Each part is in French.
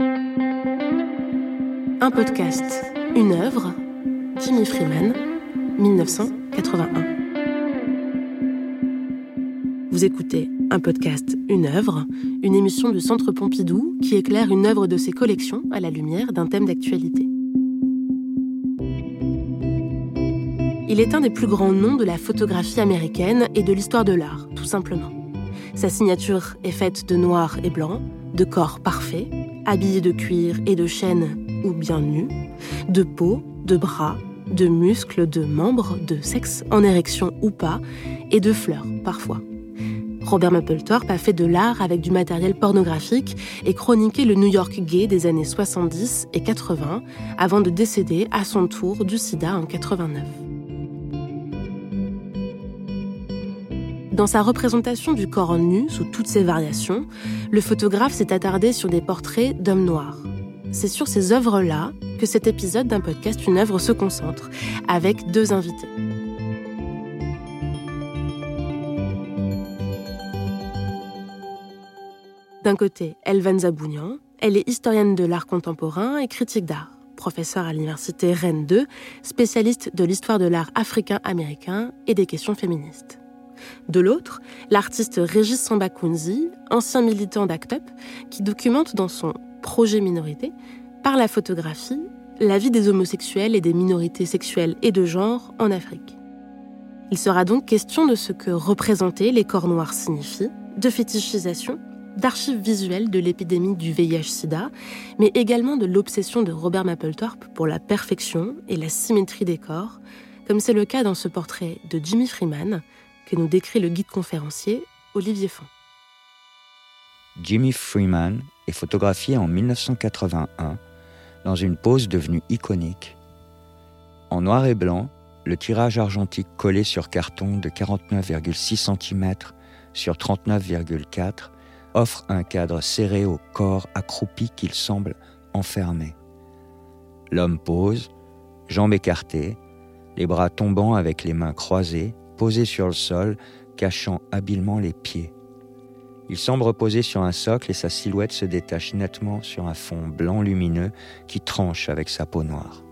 Un podcast, une œuvre, Jimmy Freeman, 1981. Vous écoutez un podcast, une œuvre, une émission du Centre Pompidou qui éclaire une œuvre de ses collections à la lumière d'un thème d'actualité. Il est un des plus grands noms de la photographie américaine et de l'histoire de l'art, tout simplement. Sa signature est faite de noir et blanc, de corps parfaits, habillés de cuir et de chaîne ou bien nus, de peau, de bras, de muscles, de membres, de sexe en érection ou pas, et de fleurs parfois. Robert Mapplethorpe a fait de l'art avec du matériel pornographique et chroniqué le New York gay des années 70 et 80 avant de décéder à son tour du sida en 89. Dans sa représentation du corps nu sous toutes ses variations, le photographe s'est attardé sur des portraits d'hommes noirs. C'est sur ces œuvres-là que cet épisode d'un podcast Une œuvre se concentre, avec deux invités. D'un côté, Elvan Zabounian, elle est historienne de l'art contemporain et critique d'art, professeure à l'université Rennes 2, spécialiste de l'histoire de l'art africain-américain et des questions féministes. De l'autre, l'artiste Régis Sambakunzi, ancien militant d'ACT UP, qui documente dans son projet minorité, par la photographie, la vie des homosexuels et des minorités sexuelles et de genre en Afrique. Il sera donc question de ce que représenter les corps noirs signifie, de fétichisation, d'archives visuelles de l'épidémie du VIH-Sida, mais également de l'obsession de Robert Mapplethorpe pour la perfection et la symétrie des corps, comme c'est le cas dans ce portrait de Jimmy Freeman nous décrit le guide conférencier Olivier Font. Jimmy Freeman est photographié en 1981 dans une pose devenue iconique. En noir et blanc, le tirage argentique collé sur carton de 49,6 cm sur 39,4 offre un cadre serré au corps accroupi qu'il semble enfermer. L'homme pose, jambes écartées, les bras tombant avec les mains croisées, posé sur le sol, cachant habilement les pieds. Il semble reposer sur un socle et sa silhouette se détache nettement sur un fond blanc lumineux qui tranche avec sa peau noire.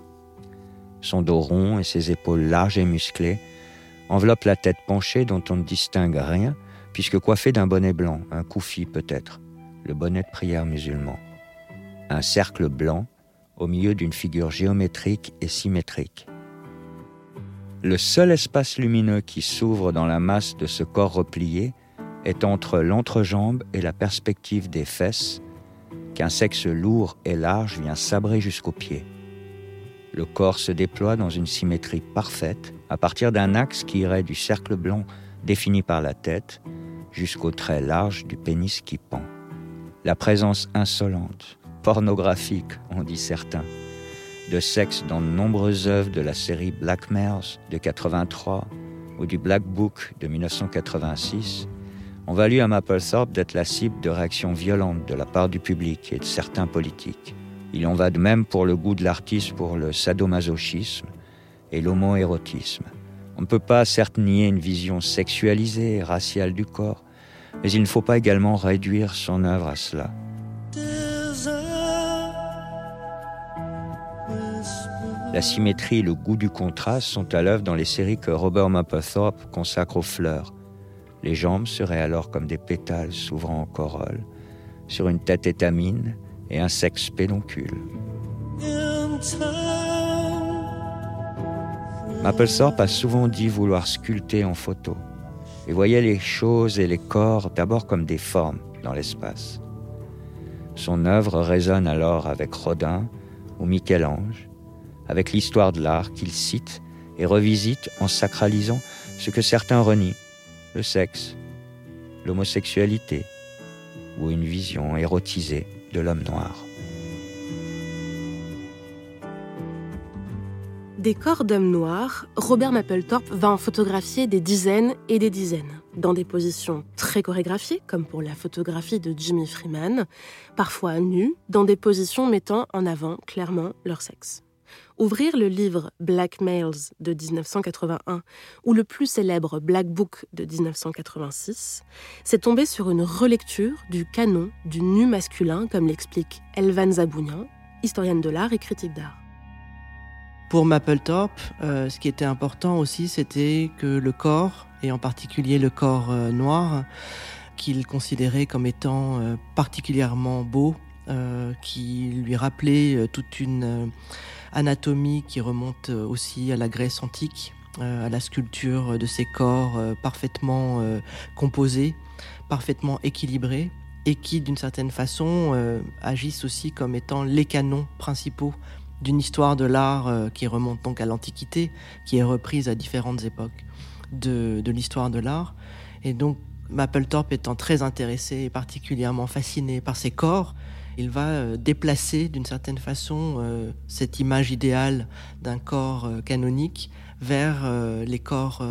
Son dos rond et ses épaules larges et musclées enveloppent la tête penchée dont on ne distingue rien, puisque coiffé d'un bonnet blanc, un koufi peut-être, le bonnet de prière musulman. Un cercle blanc au milieu d'une figure géométrique et symétrique. Le seul espace lumineux qui s'ouvre dans la masse de ce corps replié est entre l'entrejambe et la perspective des fesses qu'un sexe lourd et large vient sabrer jusqu'aux pieds. Le corps se déploie dans une symétrie parfaite à partir d'un axe qui irait du cercle blanc défini par la tête jusqu'au trait large du pénis qui pend. La présence insolente, pornographique, on dit certains, de sexe dans de nombreuses œuvres de la série Black Males de 83 ou du Black Book de 1986 ont valu à Mapplethorpe d'être la cible de réactions violentes de la part du public et de certains politiques. Il en va de même pour le goût de l'artiste pour le sadomasochisme et l'homoérotisme. On ne peut pas certes nier une vision sexualisée et raciale du corps, mais il ne faut pas également réduire son œuvre à cela. La symétrie et le goût du contraste sont à l'œuvre dans les séries que Robert Mapplethorpe consacre aux fleurs. Les jambes seraient alors comme des pétales s'ouvrant en corolle, sur une tête étamine et un sexe pédoncule. Mapplethorpe a souvent dit vouloir sculpter en photo et voyait les choses et les corps d'abord comme des formes dans l'espace. Son œuvre résonne alors avec Rodin ou Michel-Ange, avec l'histoire de l'art qu'il cite et revisite en sacralisant ce que certains renient, le sexe, l'homosexualité ou une vision érotisée de l'homme noir. Des corps d'hommes noirs, Robert Mapplethorpe va en photographier des dizaines et des dizaines, dans des positions très chorégraphiées, comme pour la photographie de Jimmy Freeman, parfois nus, dans des positions mettant en avant clairement leur sexe. Ouvrir le livre Black Males de 1981 ou le plus célèbre Black Book de 1986, c'est tomber sur une relecture du canon du nu masculin, comme l'explique Elvan Zabounian, historienne de l'art et critique d'art. Pour Mapplethorpe, euh, ce qui était important aussi, c'était que le corps, et en particulier le corps euh, noir, qu'il considérait comme étant euh, particulièrement beau, qui lui rappelait toute une anatomie qui remonte euh, aussi à la Grèce antique, euh, à la sculpture de ces corps euh, parfaitement composés, parfaitement équilibrés, et qui, d'une certaine façon, agissent aussi comme étant les canons principaux d'une histoire de l'art qui remonte donc à l'Antiquité, qui est reprise à différentes époques de, l'histoire de l'art. Et donc, Mapplethorpe étant très intéressé et particulièrement fasciné par ces corps, il va euh, déplacer d'une certaine façon euh, cette image idéale d'un corps euh, canonique vers les corps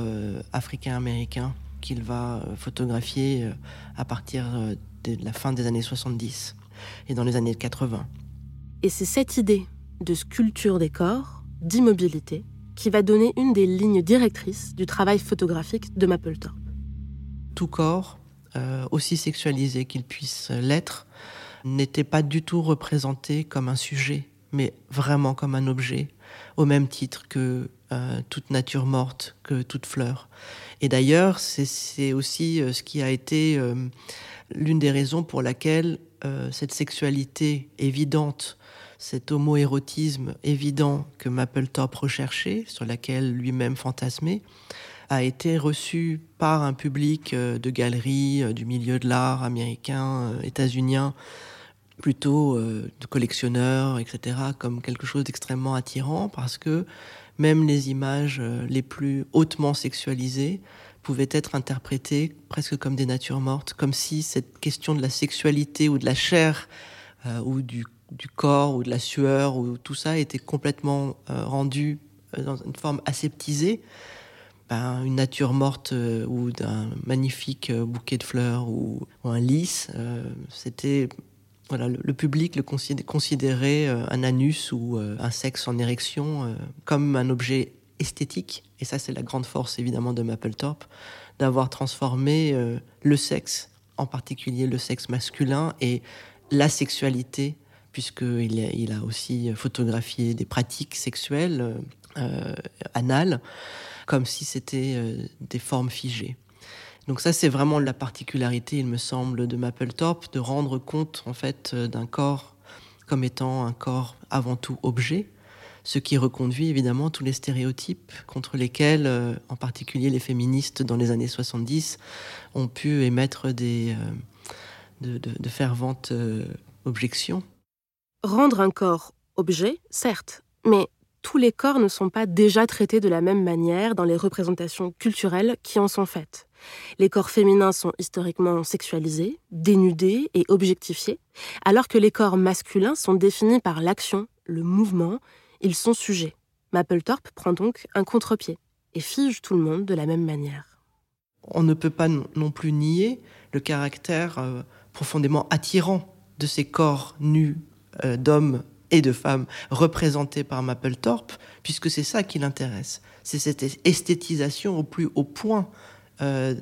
africains-américains qu'il va photographier à partir de la fin des années 70 et dans les années 80. Et c'est cette idée de sculpture des corps, d'immobilité, qui va donner une des lignes directrices du travail photographique de Mapplethorpe. Tout corps, aussi sexualisé qu'il puisse l'être, n'était pas du tout représenté comme un sujet, mais vraiment comme un objet, au même titre que euh, toute nature morte, que toute fleur. Et d'ailleurs, c'est aussi euh, ce qui a été euh, l'une des raisons pour laquelle cette sexualité évidente, cet homoérotisme évident que Mapplethorpe recherchait, sur laquelle lui-même fantasmait, a été reçu par un public de galeries du milieu de l'art américain, états-unien, plutôt euh, de collectionneurs, etc., comme quelque chose d'extrêmement attirant parce que même les images euh, les plus hautement sexualisées pouvaient être interprétées presque comme des natures mortes, comme si cette question de la sexualité ou de la chair euh, ou du, corps ou de la sueur ou tout ça était complètement rendu dans une forme aseptisée. Ben, une nature morte ou d'un magnifique bouquet de fleurs ou, un lys, c'était voilà, le, public le considérait euh, un anus ou euh, un sexe en érection euh, comme un objet esthétique. Et ça, c'est la grande force évidemment de Mapplethorpe, d'avoir transformé le sexe, en particulier le sexe masculin et la sexualité, puisqu'il il a aussi photographié des pratiques sexuelles anales, comme si c'était des formes figées. Donc ça, c'est vraiment la particularité, il me semble, de Mapplethorpe, de rendre compte en fait euh, d'un corps comme étant un corps avant tout objet, ce qui reconduit évidemment tous les stéréotypes contre lesquels, euh, en particulier les féministes dans les années 70, ont pu émettre des, euh, de, ferventes objections. Rendre un corps objet, certes, mais tous les corps ne sont pas déjà traités de la même manière dans les représentations culturelles qui en sont faites. Les corps féminins sont historiquement sexualisés, dénudés et objectifiés, alors que les corps masculins sont définis par l'action, le mouvement, ils sont sujets. Mapplethorpe prend donc un contre-pied et fige tout le monde de la même manière. On ne peut pas non plus nier le caractère euh, profondément attirant de ces corps nus euh, d'hommes et de femmes représentés par Mapplethorpe, puisque c'est ça qui l'intéresse. C'est cette esthétisation au plus haut point euh,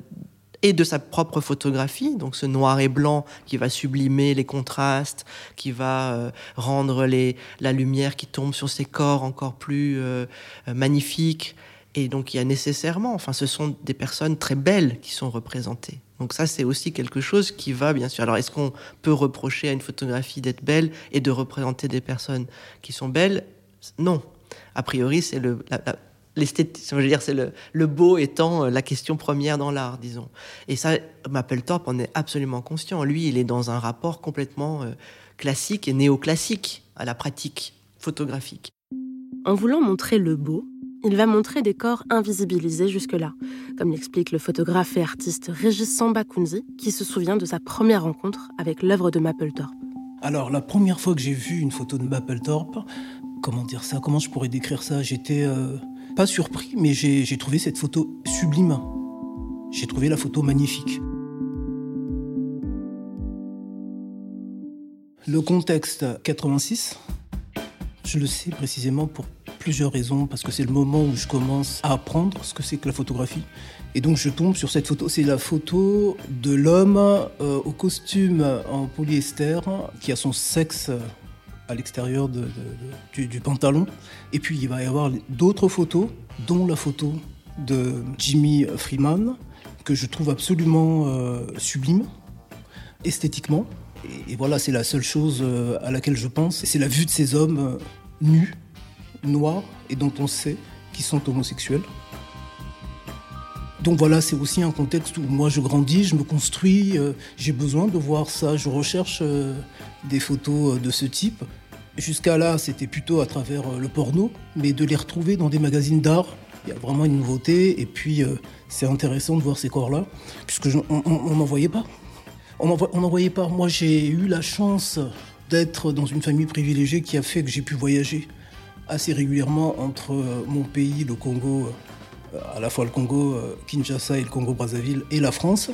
et de sa propre photographie, donc ce noir et blanc qui va sublimer les contrastes, qui va euh, rendre la lumière qui tombe sur ses corps encore plus euh, magnifique. Et donc il y a nécessairement, enfin ce sont des personnes très belles qui sont représentées. Donc ça c'est aussi quelque chose qui va bien sûr. Alors est-ce qu'on peut reprocher à une photographie d'être belle et de représenter des personnes qui sont belles? Non. A priori c'est le, je veux dire, c'est le, beau étant euh, la question première dans l'art, disons. Et ça, Mapplethorpe en est absolument conscient. Lui, il est dans un rapport complètement euh, classique et néoclassique à la pratique photographique. En voulant montrer le beau, il va montrer des corps invisibilisés jusque-là, comme l'explique le photographe et artiste Régis Samba-Kunzi, qui se souvient de sa première rencontre avec l'œuvre de Mapplethorpe. Alors, la première fois que j'ai vu une photo de Mapplethorpe, comment dire ça Comment je pourrais décrire ça J'étais euh, pas surpris, mais j'ai trouvé cette photo sublime. J'ai trouvé la photo magnifique. Le contexte 86, je le sais précisément pour plusieurs raisons, parce que c'est le moment où je commence à apprendre ce que c'est que la photographie. Et donc je tombe sur cette photo. C'est la photo de l'homme euh, au costume en polyester qui a son sexe à l'extérieur de, du, pantalon. Et puis il va y avoir d'autres photos, dont la photo de Jimmy Freeman, que je trouve absolument euh, sublime, esthétiquement. Et, voilà, c'est la seule chose euh, à laquelle je pense. C'est la vue de ces hommes euh, nus, noirs, et dont on sait qu'ils sont homosexuels. Donc voilà, c'est aussi un contexte où moi je grandis, je me construis, j'ai besoin de voir ça, je recherche des photos de ce type. Jusqu'à là, c'était plutôt à travers euh, le porno, mais de les retrouver dans des magazines d'art, il y a vraiment une nouveauté. Et puis, euh, c'est intéressant de voir ces corps-là, puisque on n'en voyait pas. On n'en voyait pas. Moi, j'ai eu la chance d'être dans une famille privilégiée qui a fait que j'ai pu voyager assez régulièrement entre euh, mon pays, le Congo, à la fois le Congo, Kinshasa et le Congo Brazzaville, et la France.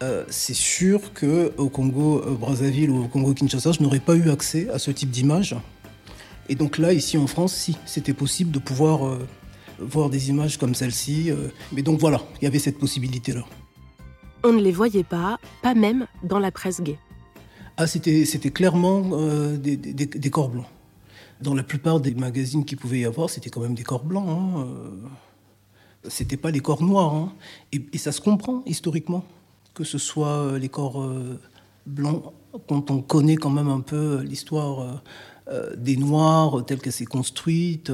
Euh, c'est sûr que au Congo euh, Brazzaville ou au Congo Kinshasa, je n'aurais pas eu accès à ce type d'image. Et donc là, ici en France, si, c'était possible de pouvoir euh, voir des images comme celle-ci. mais donc voilà, il y avait cette possibilité-là. On ne les voyait pas, pas même dans la presse gay. Ah, c'était, c'était clairement des, corps blancs. Dans la plupart des magazines qu'il pouvait y avoir, c'était quand même des corps blancs. Hein. C'était pas les corps noirs. Hein. et ça se comprend historiquement que ce soit euh, les corps euh, blancs, quand on connaît quand même un peu l'histoire euh, des Noirs telle qu'elle s'est construite.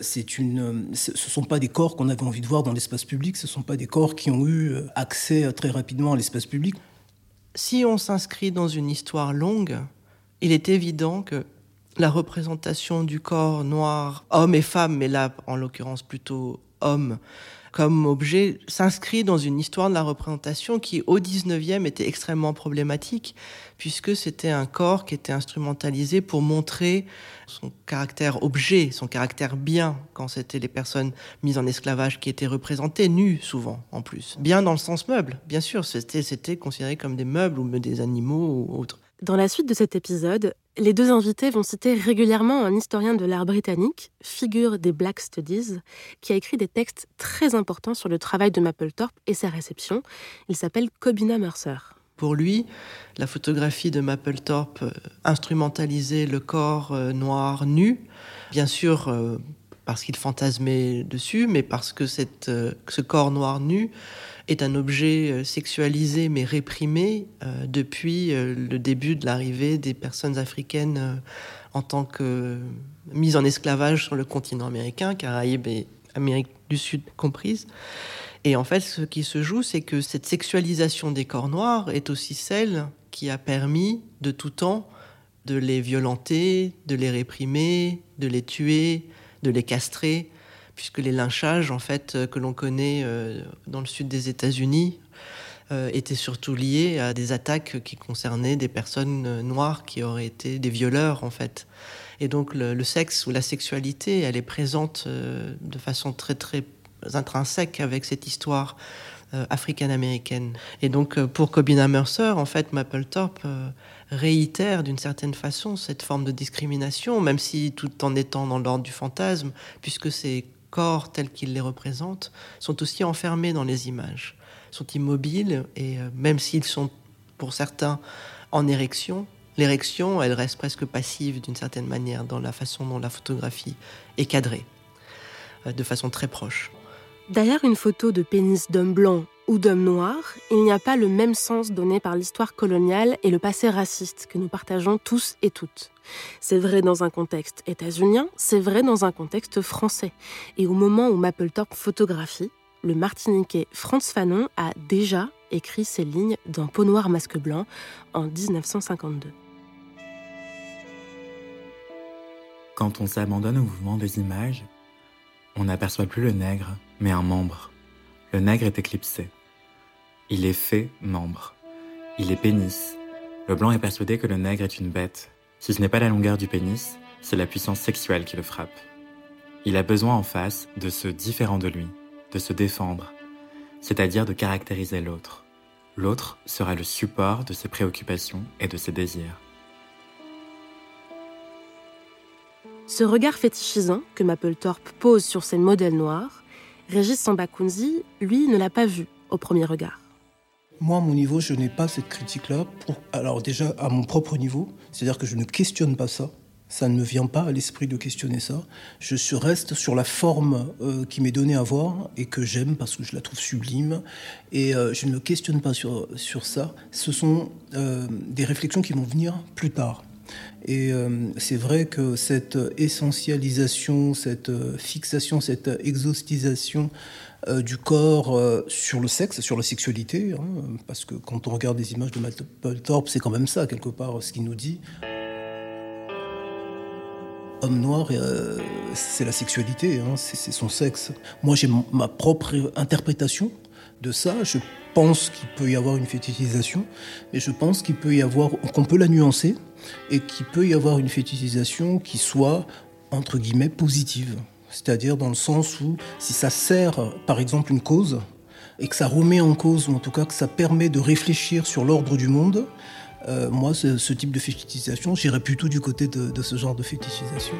C'est une, ce ne sont pas des corps qu'on avait envie de voir dans l'espace public, ce ne sont pas des corps qui ont eu accès très rapidement à l'espace public. Si on s'inscrit dans une histoire longue, il est évident que la représentation du corps noir, homme et femme, mais là en l'occurrence plutôt homme, comme objet s'inscrit dans une histoire de la représentation qui, au 19e, était extrêmement problématique, puisque c'était un corps qui était instrumentalisé pour montrer son caractère objet, son caractère bien, quand c'était les personnes mises en esclavage qui étaient représentées, nues souvent, en plus. Bien dans le sens meuble, bien sûr, c'était considéré comme des meubles ou des animaux ou autres. Dans la suite de cet épisode, les deux invités vont citer régulièrement un historien de l'art britannique, figure des Black Studies, qui a écrit des textes très importants sur le travail de Mapplethorpe et sa réception. Il s'appelle Cobina Mercer. Pour lui, la photographie de Mapplethorpe euh, instrumentalisait le corps euh, noir nu, bien sûr euh, parce qu'il fantasmait dessus, mais parce que ce corps noir nu est un objet euh, sexualisé mais réprimé euh, depuis euh, le début de l'arrivée des personnes africaines en tant que mises en esclavage sur le continent américain, Caraïbes et Amérique du Sud comprises. Et en fait, ce qui se joue, c'est que cette sexualisation des corps noirs est aussi celle qui a permis de tout temps de les violenter, de les réprimer, de les tuer, de les castrer, puisque les lynchages en fait euh, que l'on connaît euh, dans le sud des États-Unis euh, étaient surtout liés à des attaques qui concernaient des personnes noires qui auraient été des violeurs en fait. Et donc le, sexe ou la sexualité, elle est présente de façon très très intrinsèque avec cette histoire africaine-américaine. Et donc pour Cobina Mercer, en fait, Mapplethorpe réitère d'une certaine façon cette forme de discrimination, même si tout en étant dans l'ordre du fantasme, puisque c'est corps tels qu'ils les représentent sont aussi enfermés dans les images, sont immobiles et euh, même s'ils sont pour certains en érection, l'érection, elle reste presque passive d'une certaine manière dans la façon dont la photographie est cadrée, euh, de façon très proche. Derrière une photo de pénis d'homme blanc ou d'homme noir, il n'y a pas le même sens donné par l'histoire coloniale et le passé raciste que nous partageons tous et toutes. C'est vrai dans un contexte états-unien, c'est vrai dans un contexte français. Et au moment où Mapplethorpe photographie, le Martiniquais Franz Fanon a déjà écrit ces lignes dans Peau noire masque blanc en 1952. Quand on s'abandonne au mouvement des images, on n'aperçoit plus le nègre, mais un membre. Le nègre est éclipsé. Il est fait membre. Il est pénis. Le blanc est persuadé que le nègre est une bête, si ce n'est pas la longueur du pénis, c'est la puissance sexuelle qui le frappe. Il a besoin en face de ce différent de lui, de se défendre, c'est-à-dire de caractériser l'autre. L'autre sera le support de ses préoccupations et de ses désirs. Ce regard fétichisant que Mapplethorpe pose sur ses modèles noirs, Régis Sambakunzi, lui, ne l'a pas vu au premier regard. Moi, à mon niveau, je n'ai pas cette critique-là. Alors déjà, à mon propre niveau, c'est-à-dire que je ne questionne pas ça. Ça ne me vient pas à l'esprit de questionner ça. Je reste sur la forme euh, qui m'est donnée à voir et que j'aime parce que je la trouve sublime. Et euh, je ne me questionne pas sur, sur ça. Ce sont euh, des réflexions qui vont venir plus tard. Et c'est vrai que cette essentialisation, cette fixation, cette exhaustisation du corps sur le sexe, sur la sexualité, hein, parce que quand on regarde des images de Matt Thorpe, c'est quand même ça, quelque part, ce qu'il nous dit homme noir, euh, c'est la sexualité, hein, c'est son sexe. Moi, j'ai ma propre interprétation de ça. Je pense qu'il peut y avoir une fétichisation, mais je pense qu'il peut y avoir, qu'on peut la nuancer et qu'il peut y avoir une fétichisation qui soit entre guillemets positive. C'est-à-dire dans le sens où si ça sert, par exemple, une cause et que ça remet en cause, ou en tout cas que ça permet de réfléchir sur l'ordre du monde, euh, moi, ce, type de fétichisation, j'irais plutôt du côté de, ce genre de fétichisation.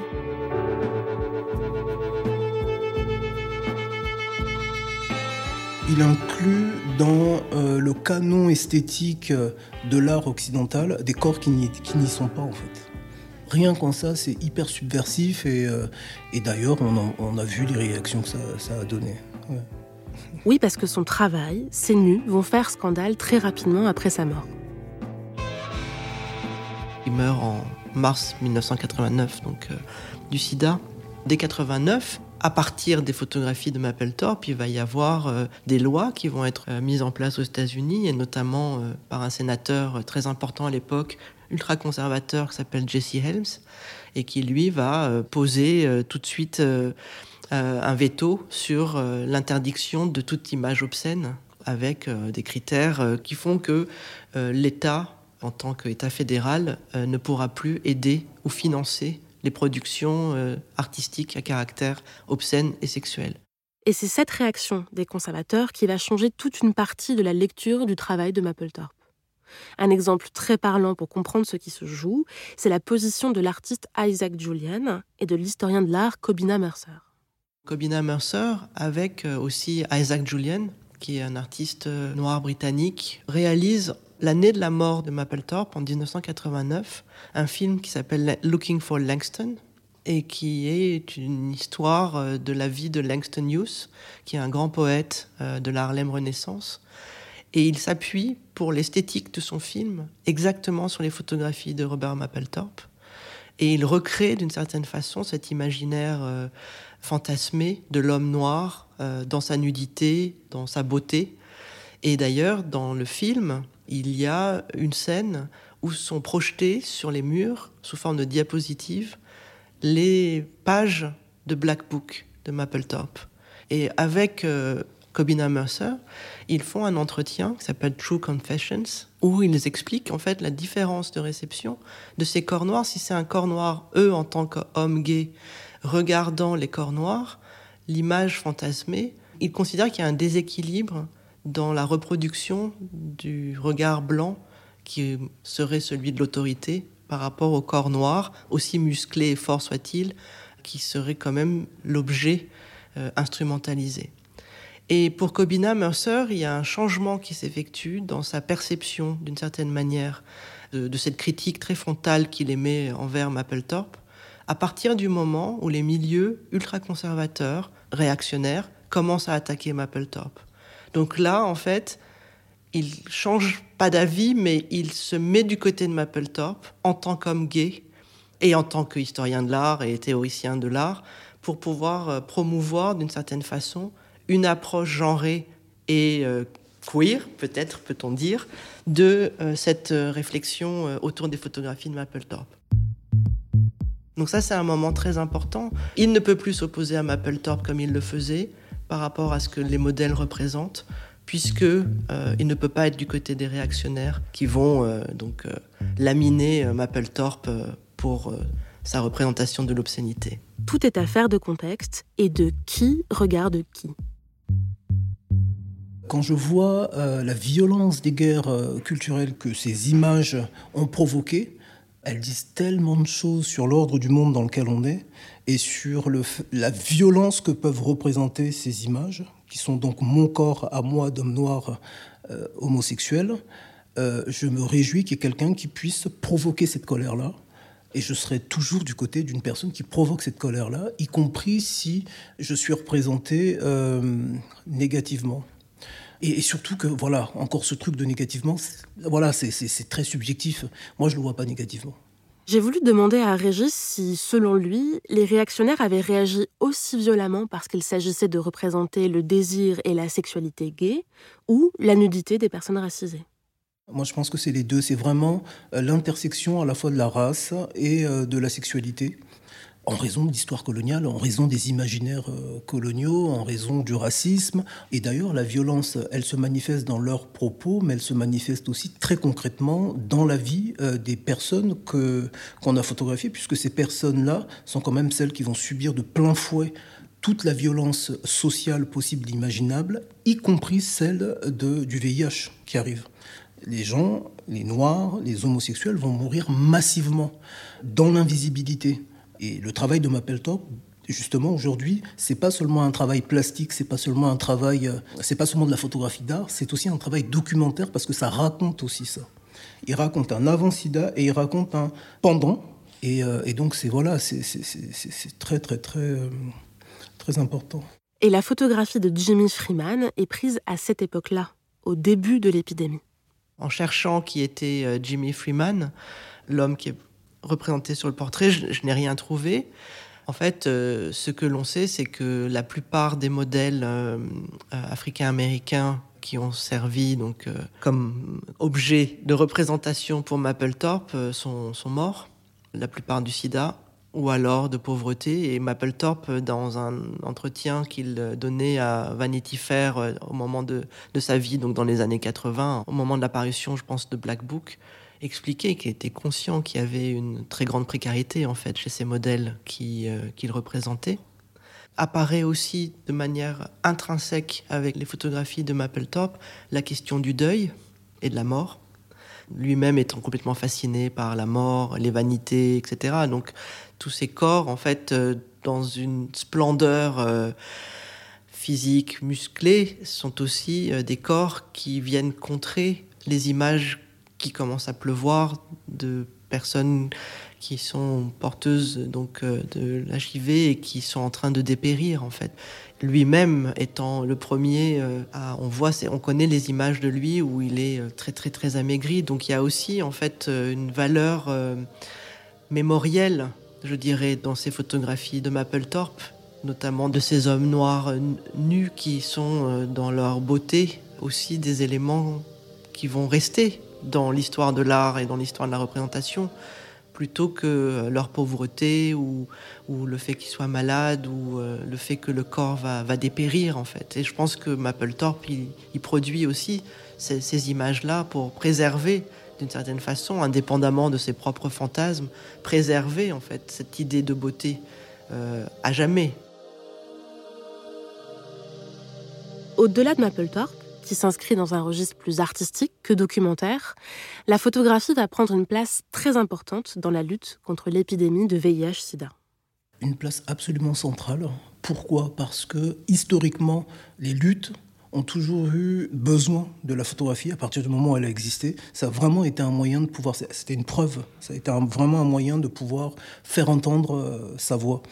Il inclut dans euh, le canon esthétique de l'art occidental des corps qui n'y sont pas en fait. Rien qu'en ça, c'est hyper subversif et, euh, d'ailleurs, on, a vu les réactions que ça, a donné. Oui, parce que son travail, ses nus, vont faire scandale très rapidement après sa mort. Il meurt en mars 1989, donc euh, du sida. Dès 89, à partir des photographies de Mapplethorpe, il va y avoir euh, des lois qui vont être euh, mises en place aux États-Unis, et notamment par un sénateur très important à l'époque, ultra-conservateur, qui s'appelle Jesse Helms, et qui, lui, va poser tout de suite un veto sur l'interdiction de toute image obscène, avec des critères qui font que l'État en tant qu'État fédéral, euh, ne pourra plus aider ou financer les productions euh, artistiques à caractère obscène et sexuel. Et c'est cette réaction des conservateurs qui va changer toute une partie de la lecture du travail de Mapplethorpe. Un exemple très parlant pour comprendre ce qui se joue, c'est la position de l'artiste Isaac Julian et de l'historien de l'art Cobina Mercer. Cobina Mercer, avec euh, aussi Isaac Julian, qui est un artiste noir britannique, réalise l'année de la mort de Mapplethorpe, en 1989, un film qui s'appelle Looking for Langston et qui est une histoire euh, de la vie de Langston Hughes, qui est un grand poète euh, de la Harlem Renaissance. Et il s'appuie pour l'esthétique de son film exactement sur les photographies de Robert Mapplethorpe. Et il recrée d'une certaine façon cet imaginaire euh, fantasmé de l'homme noir dans sa nudité, dans sa beauté. Et d'ailleurs, dans le film, il y a une scène où sont projetées sur les murs, sous forme de diapositives, les pages de Black Book de Mapplethorpe. Et avec euh, Cobina Mercer, ils font un entretien qui s'appelle True Confessions, où ils expliquent en fait la différence de réception de ces corps noirs. Si c'est un corps noir, eux, en tant qu'hommes gays, regardant les corps noirs, l'image fantasmée, ils considèrent qu'il y a un déséquilibre dans la reproduction du regard blanc qui serait celui de l'autorité par rapport au corps noir, aussi musclé et fort soit-il, qui serait quand même l'objet euh, instrumentalisé. Et pour Cobina Mercer, il y a un changement qui s'effectue dans sa perception, d'une certaine manière, de, de, cette critique très frontale qu'il émet envers Mapplethorpe, à partir du moment où les milieux ultra-conservateurs, réactionnaires, commencent à attaquer Mapplethorpe. Donc là, en fait, il change pas d'avis, mais il se met du côté de Mapplethorpe en tant qu'homme gay et en tant qu'historien de l'art et théoricien de l'art pour pouvoir euh, promouvoir d'une certaine façon une approche genrée et euh, queer, peut-être peut-on dire, de euh, cette réflexion autour des photographies de Mapplethorpe. Donc ça, c'est un moment très important. Il ne peut plus s'opposer à Mapplethorpe comme il le faisait par rapport à ce que les modèles représentent, puisque euh, il ne peut pas être du côté des réactionnaires qui vont euh, donc euh, laminer Mapplethorpe pour sa représentation de l'obscénité. Tout est affaire de contexte et de qui regarde qui. Quand je vois la violence des guerres culturelles que ces images ont provoquées, Elles disent tellement de choses sur l'ordre du monde dans lequel on est et sur la violence que peuvent représenter ces images, qui sont donc mon corps à moi d'homme noir euh, homosexuel. Euh, je me réjouis qu'il y ait quelqu'un qui puisse provoquer cette colère-là. Et je serai toujours du côté d'une personne qui provoque cette colère-là, y compris si je suis représenté euh, négativement. Et, surtout que, voilà, encore ce truc de négativement, voilà, c'est très subjectif. Moi, je ne le vois pas négativement. J'ai voulu demander à Régis si, selon lui, les réactionnaires avaient réagi aussi violemment parce qu'il s'agissait de représenter le désir et la sexualité gay ou la nudité des personnes racisées. Moi, je pense que c'est les deux. C'est vraiment euh, l'intersection à la fois de la race et euh, de la sexualité en raison de l'histoire coloniale, en raison des imaginaires euh, coloniaux, en raison du racisme. Et d'ailleurs, la violence, elle se manifeste dans leurs propos, mais elle se manifeste aussi très concrètement dans la vie euh, des personnes que, qu'on a photographiées, puisque ces personnes-là sont quand même celles qui vont subir de plein fouet toute la violence sociale possible imaginable, y compris celle de, du VIH qui arrive. Les gens, les noirs, les homosexuels vont mourir massivement dans l'invisibilité et le travail de Mapplethorpe, justement aujourd'hui, c'est pas seulement un travail plastique, c'est pas seulement un travail, euh, c'est pas seulement de la photographie d'art, c'est aussi un travail documentaire parce que ça raconte aussi ça. Il raconte un avant-sida et il raconte un pendant. Et, euh, donc c'est voilà, c'est très très très euh, très important. Et la photographie de Jimmy Freeman est prise à cette époque-là, au début de l'épidémie. En cherchant qui était Jimmy Freeman, l'homme qui est représenté sur le portrait, je, n'ai rien trouvé. En fait, euh, ce que l'on sait, c'est que la plupart des modèles euh, euh, africains-américains qui ont servi donc comme objet de représentation pour Mapplethorpe sont, sont morts. La plupart du SIDA ou alors de pauvreté. Et Mapplethorpe, dans un entretien qu'il donnait à Vanity Fair au moment de, de, sa vie, donc dans les années 80, au moment de l'apparition, je pense, de Black Book, expliqué qu'il était conscient qu'il y avait une très grande précarité en fait chez ces modèles euh, qu'il représentait. Apparaît aussi de manière intrinsèque avec les photographies de Mapplethorpe la question du deuil et de la mort. Lui-même étant complètement fasciné par la mort, les vanités, etc. Donc tous ces corps, en fait, euh, dans une splendeur euh, physique, musclée, sont aussi des corps qui viennent contrer les images qui commence à pleuvoir, de personnes qui sont porteuses donc euh, de l'HIV et qui sont en train de dépérir en fait. Lui-même étant le premier, euh, à, on voit, on connaît les images de lui où il est euh, très très très amaigri. Donc il y a aussi en fait une valeur mémorielle, je dirais, dans ces photographies de Mapplethorpe, notamment de ces hommes noirs nus qui sont dans leur beauté aussi des éléments qui vont rester dans l'histoire de l'art et dans l'histoire de la représentation, plutôt que leur pauvreté ou, le fait qu'ils soient malades ou euh, le fait que le corps va, va, dépérir en fait. Et je pense que Mapplethorpe, il, produit aussi ces, ces images-là pour préserver d'une certaine façon, indépendamment de ses propres fantasmes, préserver en fait cette idée de beauté euh, à jamais. Au-delà de Mapplethorpe, s'inscrit dans un registre plus artistique que documentaire, la photographie va prendre une place très importante dans la lutte contre l'épidémie de VIH-Sida. Une place absolument centrale. Pourquoi? Parce que historiquement, les luttes ont toujours eu besoin de la photographie à partir du moment où elle a existé. Ça a vraiment été un moyen de pouvoir, c'était une preuve, ça a été vraiment un moyen de pouvoir faire entendre euh, sa voix.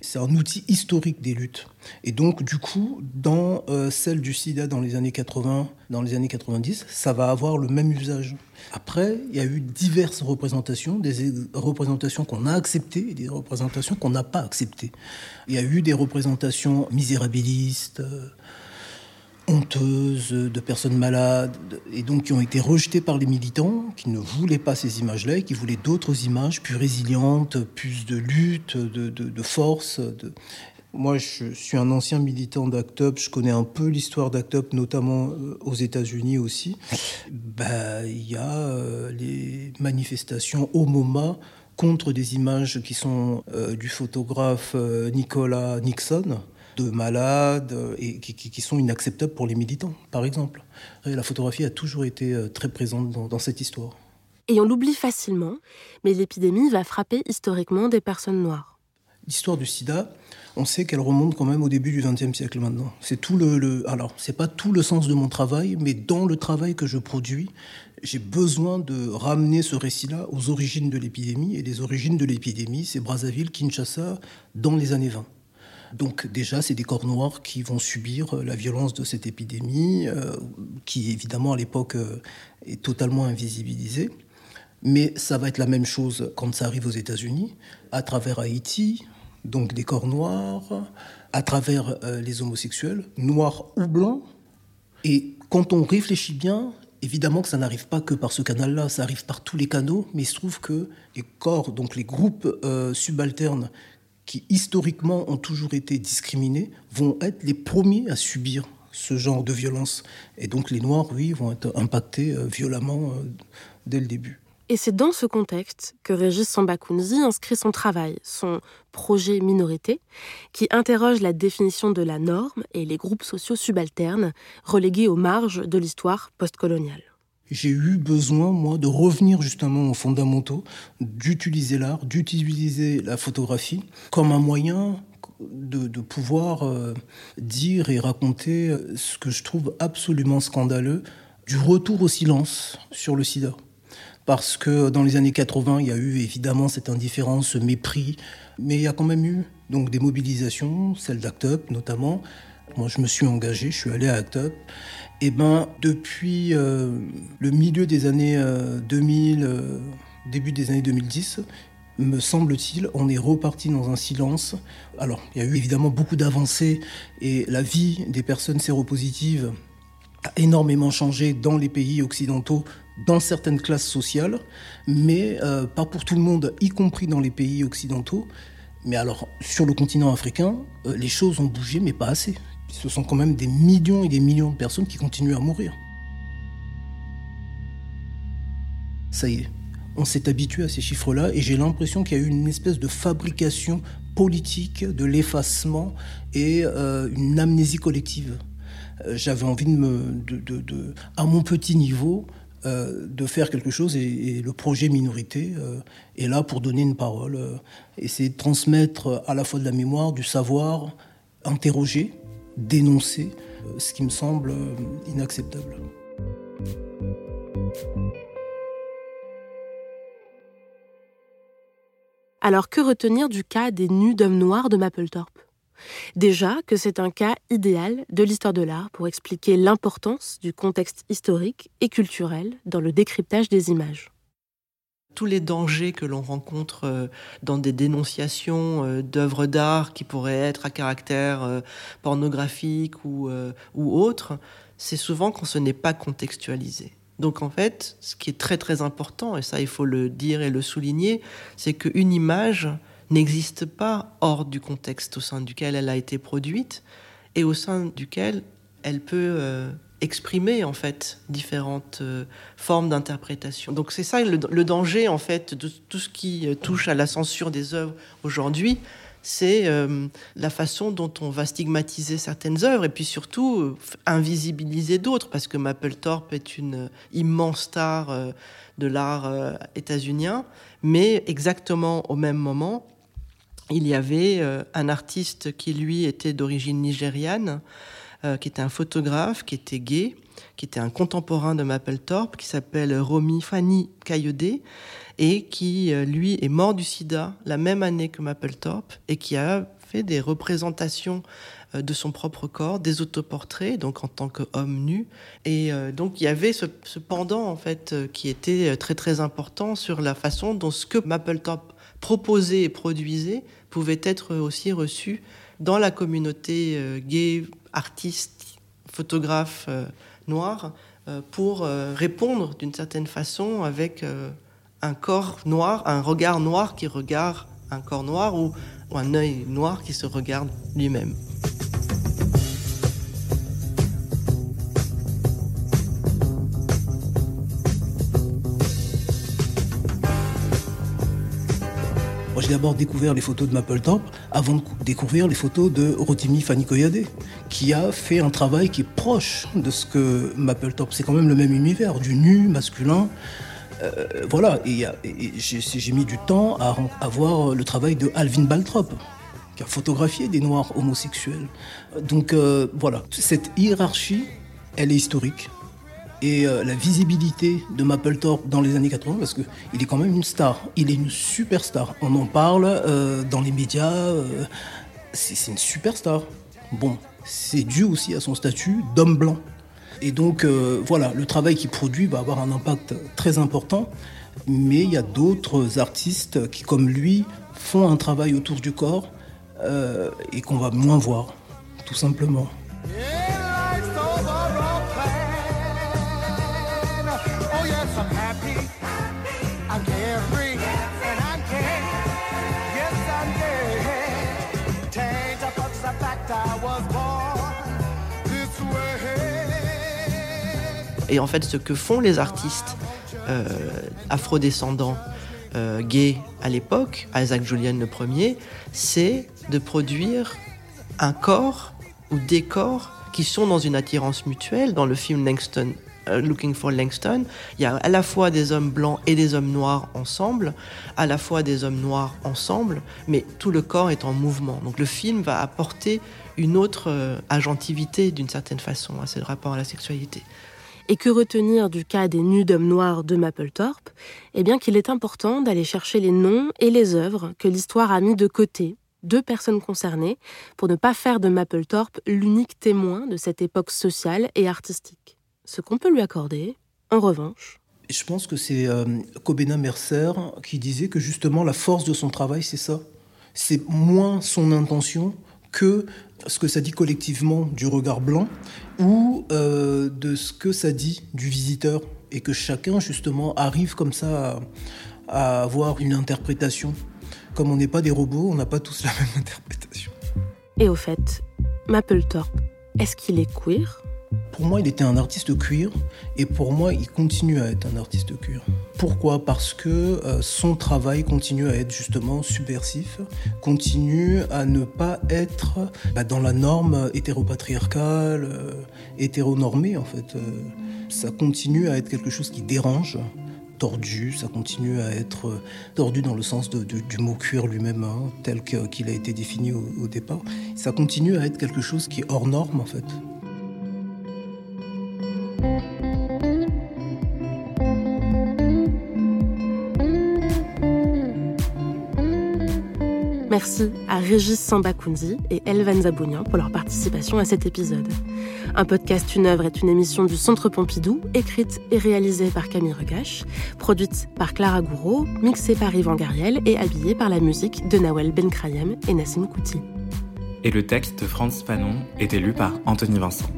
C'est un outil historique des luttes. Et donc, du coup, dans euh, celle du sida dans les années 80, dans les années 90, ça va avoir le même usage. Après, il y a eu diverses représentations, des représentations qu'on a acceptées et des représentations qu'on n'a pas acceptées. Il y a eu des représentations misérabilistes, euh, honteuses, de personnes malades, et donc qui ont été rejetées par les militants, qui ne voulaient pas ces images-là, et qui voulaient d'autres images plus résilientes, plus de lutte, de, de, force. Moi, je suis un ancien militant d'ACT UP, je connais un peu l'histoire d'ACT UP, notamment euh, aux États-Unis aussi. Bah, il y a euh, les manifestations au MoMA contre des images qui sont euh, du photographe Nicolas Nixon, de malades euh, et qui, sont inacceptables pour les militants, par exemple. la photographie a toujours été euh, très présente dans, cette histoire. Et on l'oublie facilement, mais l'épidémie va frapper historiquement des personnes noires. L'histoire du sida, on sait qu'elle remonte quand même au début du XXe siècle maintenant. C'est tout le, le alors c'est pas tout le sens de mon travail, mais dans le travail que je produis, j'ai besoin de ramener ce récit-là aux origines de l'épidémie. Et les origines de l'épidémie, c'est Brazzaville, Kinshasa, dans les années 20. Donc déjà, c'est des corps noirs qui vont subir la violence de cette épidémie, euh, qui évidemment à l'époque euh, est totalement invisibilisée. Mais ça va être la même chose quand ça arrive aux États-Unis, à travers Haïti, donc des corps noirs, à travers euh, les homosexuels, noirs ou blancs. Et quand on réfléchit bien, évidemment que ça n'arrive pas que par ce canal-là, ça arrive par tous les canaux, mais il se trouve que les corps, donc les groupes euh, subalternes qui historiquement ont toujours été discriminés, vont être les premiers à subir ce genre de violence. Et donc les Noirs, oui, vont être impactés euh, violemment dès le début. Et c'est dans ce contexte que Régis Sambakunzi inscrit son travail, son projet Minorité, qui interroge la définition de la norme et les groupes sociaux subalternes relégués aux marges de l'histoire postcoloniale. J'ai eu besoin, moi, de revenir justement aux fondamentaux, d'utiliser l'art, d'utiliser la photographie comme un moyen de, pouvoir euh, dire et raconter ce que je trouve absolument scandaleux, du retour au silence sur le sida parce que dans les années 80, il y a eu évidemment cette indifférence, ce mépris, mais il y a quand même eu donc des mobilisations, celle d'Act Up notamment. Moi, je me suis engagé, je suis allé à Act Up. Et ben, depuis euh, le milieu des années 2000, euh, euh, début des années 2010, me semble-t-il, on est reparti dans un silence. Alors, il y a eu évidemment beaucoup d'avancées et la vie des personnes séropositives a énormément changé dans les pays occidentaux dans certaines classes sociales, mais pas pour tout le monde, y compris dans les pays occidentaux. Mais alors, sur le continent africain, les choses ont bougé, mais pas assez. Ce sont quand même des millions et des millions de personnes qui continuent à mourir. Ça y est, on s'est habitué à ces chiffres-là et j'ai l'impression qu'il y a eu une espèce de fabrication politique de l'effacement et euh, une amnésie collective. J'avais envie de me, à mon petit niveau, euh, de faire quelque chose et, le projet Minorité euh, est là pour donner une parole, euh, essayer de transmettre à la fois de la mémoire, du savoir, interroger, dénoncer, ce qui me semble inacceptable. Alors que retenir du cas des nus d'hommes noirs de Mapplethorpe? Déjà que c'est un cas idéal de l'histoire de l'art pour expliquer l'importance du contexte historique et culturel dans le décryptage des images tous les dangers que l'on rencontre euh, dans des dénonciations euh, d'œuvres d'art qui pourraient être à caractère euh, pornographique ou, ou autre, c'est souvent quand ce n'est pas contextualisé. Donc en fait, ce qui est très très important, et ça il faut le dire et le souligner, c'est qu'une image n'existe pas hors du contexte au sein duquel elle a été produite et au sein duquel elle peut exprimer en fait différentes euh, formes d'interprétation. Donc c'est ça le, danger en fait de tout ce qui euh, touche à la censure des œuvres aujourd'hui, c'est la façon dont on va stigmatiser certaines œuvres et puis surtout invisibiliser d'autres parce que Mapplethorpe est une immense star de l'art états-unien, mais exactement au même moment, il y avait euh, un artiste qui, lui, était d'origine nigériane, euh, qui était un photographe, qui était gay, qui était un contemporain de Mapplethorpe, qui s'appelle Romy Fanny Kayode, et qui, euh, lui, est mort du sida la même année que Mapplethorpe, et qui a fait des représentations de son propre corps, des autoportraits, donc en tant qu'homme nu. Et donc il y avait ce, ce, pendant, en fait, qui était très très important sur la façon dont ce que Mapplethorpe proposait et produisait pouvait être aussi reçu dans la communauté euh, gay, artiste, photographe euh, noir, euh, pour répondre d'une certaine façon avec un corps noir, un regard noir qui regarde un corps noir ou un œil noir qui se regarde lui-même. J'ai d'abord découvert les photos de Mapplethorpe avant de découvrir les photos de Rotimi Fanny Koyade, qui a fait un travail qui est proche de ce que Mapplethorpe. C'est quand même le même univers, du nu masculin, voilà, et, j'ai mis du temps à, à voir le travail de Alvin Baltrop qui a photographié des Noirs homosexuels. Donc voilà, cette hiérarchie, elle est historique et euh, la visibilité de Mapplethorpe dans les années 80 parce qu'il est quand même une star. Il est une superstar. On en parle euh, dans les médias. Euh, c'est une superstar. Bon, c'est dû aussi à son statut d'homme blanc. Et donc voilà, le travail qu'il produit va avoir un impact très important. Mais il y a d'autres artistes qui, comme lui, font un travail autour du corps et qu'on va moins voir, tout simplement. Et en fait, ce que font les artistes euh, afrodescendants euh, gays à l'époque, Isaac Julian le premier, c'est de produire un corps ou des corps qui sont dans une attirance mutuelle. Dans le film Langston, euh, Looking for Langston, il y a à la fois des hommes blancs et des hommes noirs ensemble, à la fois des hommes noirs ensemble, mais tout le corps est en mouvement. Donc le film va apporter une autre agentivité d'une certaine façon à ce rapport à la sexualité. Et que retenir du cas des nus d'hommes noirs de Mapplethorpe Eh bien qu'il est important d'aller chercher les noms et les œuvres que l'histoire a mis de côté, deux personnes concernées, pour ne pas faire de Mapplethorpe l'unique témoin de cette époque sociale et artistique. Ce qu'on peut lui accorder, en revanche, je pense que c'est euh, Mercer qui disait que justement la force de son travail, c'est ça. C'est moins son intention que ce que ça dit collectivement du regard blanc ou euh, de ce que ça dit du visiteur et que chacun justement arrive comme ça à, avoir une interprétation. Comme on n'est pas des robots, on n'a pas tous la même interprétation. Et au fait, Mapplethorpe, est-ce qu'il est queer? Pour moi, il était un artiste cuir et pour moi, il continue à être un artiste cuir. Pourquoi? Parce que euh, son travail continue à être justement subversif, continue à ne pas être bah, dans la norme hétéropatriarcale, euh, hétéronormée en fait. Euh, ça continue à être quelque chose qui dérange, tordu, ça continue à être tordu dans le sens du mot cuir lui-même, hein, tel qu'il a été défini au départ. Ça continue à être quelque chose qui est hors norme en fait. Merci à Régis Sambakundi et Elvan Zabounian pour leur participation à cet épisode. Un podcast Une œuvre est une émission du Centre Pompidou, écrite et réalisée par Camille Regache, produite par Clara Gouraud, mixée par Yvan Gariel et habillée par la musique de Nawel Benkrayem et Nassim Kouti. Et le texte de Franz Fanon est lu par Anthony Vincent.